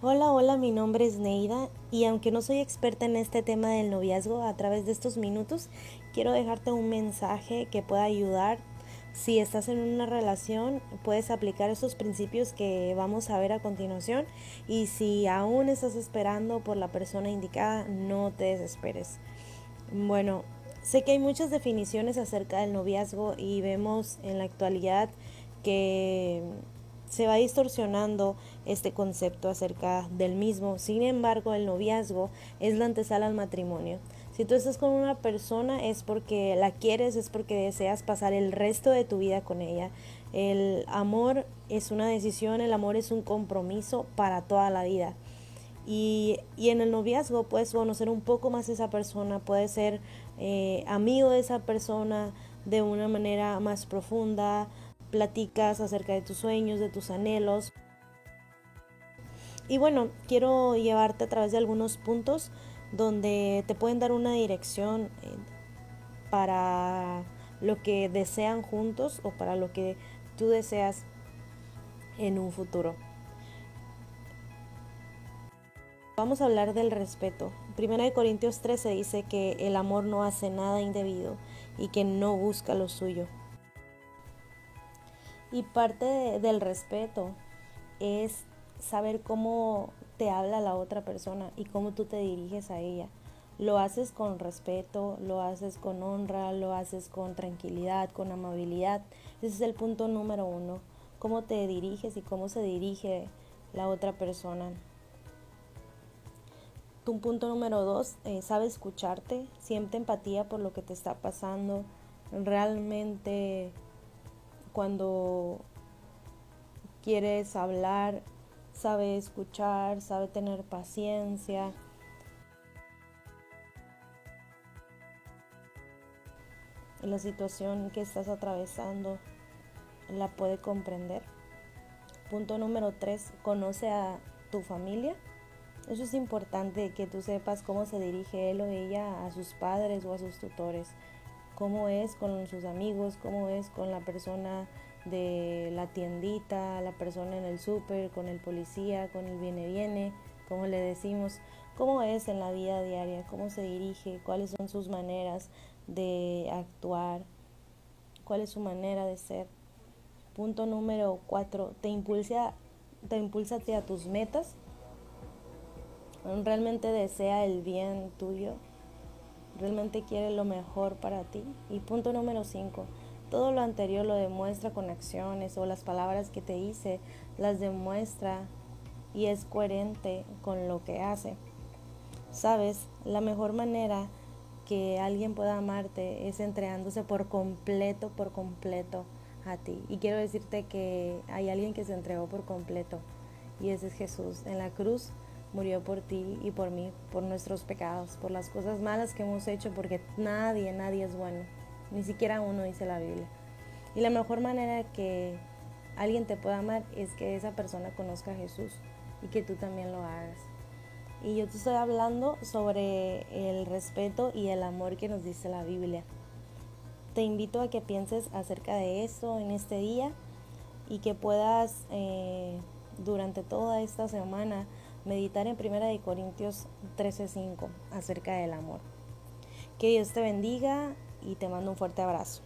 Hola, hola, mi nombre es Neida y aunque no soy experta en este tema del noviazgo, a través de estos minutos quiero dejarte un mensaje que pueda ayudar. Si estás en una relación, puedes aplicar esos principios que vamos a ver a continuación y si aún estás esperando por la persona indicada, no te desesperes. Bueno, sé que hay muchas definiciones acerca del noviazgo y vemos en la actualidad que se va distorsionando este concepto acerca del mismo. Sin embargo, el noviazgo es la antesala al matrimonio. Si tú estás con una persona es porque la quieres, es porque deseas pasar el resto de tu vida con ella. El amor es una decisión, el amor es un compromiso para toda la vida. Y, y en el noviazgo puedes conocer un poco más a esa persona, puedes ser eh, amigo de esa persona de una manera más profunda, platicas acerca de tus sueños, de tus anhelos. Y bueno, quiero llevarte a través de algunos puntos donde te pueden dar una dirección eh, para lo que desean juntos o para lo que tú deseas en un futuro. Vamos a hablar del respeto. Primera de Corintios 13 dice que el amor no hace nada indebido y que no busca lo suyo. Y parte del respeto es saber cómo te habla la otra persona y cómo tú te diriges a ella. Lo haces con respeto, lo haces con honra, lo haces con tranquilidad, con amabilidad. Ese es el punto número uno. Cómo te diriges y cómo se dirige la otra persona. Tu punto número dos, eh, sabe escucharte, siente empatía por lo que te está pasando. Realmente cuando quieres hablar, sabe escuchar, sabe tener paciencia. La situación que estás atravesando la puede comprender. Punto número tres, conoce a tu familia. Eso es importante que tú sepas cómo se dirige él o ella a sus padres o a sus tutores cómo es con sus amigos, cómo es con la persona de la tiendita, la persona en el súper, con el policía, con el viene viene, como le decimos, cómo es en la vida diaria, cómo se dirige, cuáles son sus maneras de actuar, cuál es su manera de ser. Punto número cuatro, te impulsa, te impulsa a tus metas. Realmente desea el bien tuyo, realmente quiere lo mejor para ti. Y punto número 5, todo lo anterior lo demuestra con acciones o las palabras que te hice las demuestra y es coherente con lo que hace. Sabes, la mejor manera que alguien pueda amarte es entregándose por completo, por completo a ti. Y quiero decirte que hay alguien que se entregó por completo y ese es Jesús. En la cruz murió por ti y por mí, por nuestros pecados, por las cosas malas que hemos hecho, porque nadie, nadie es bueno, ni siquiera uno dice la Biblia. Y la mejor manera que alguien te pueda amar es que esa persona conozca a Jesús y que tú también lo hagas. Y yo te estoy hablando sobre el respeto y el amor que nos dice la Biblia. Te invito a que pienses acerca de esto en este día y que puedas eh, durante toda esta semana meditar en 1 Corintios 13:5 acerca del amor. Que Dios te bendiga y te mando un fuerte abrazo.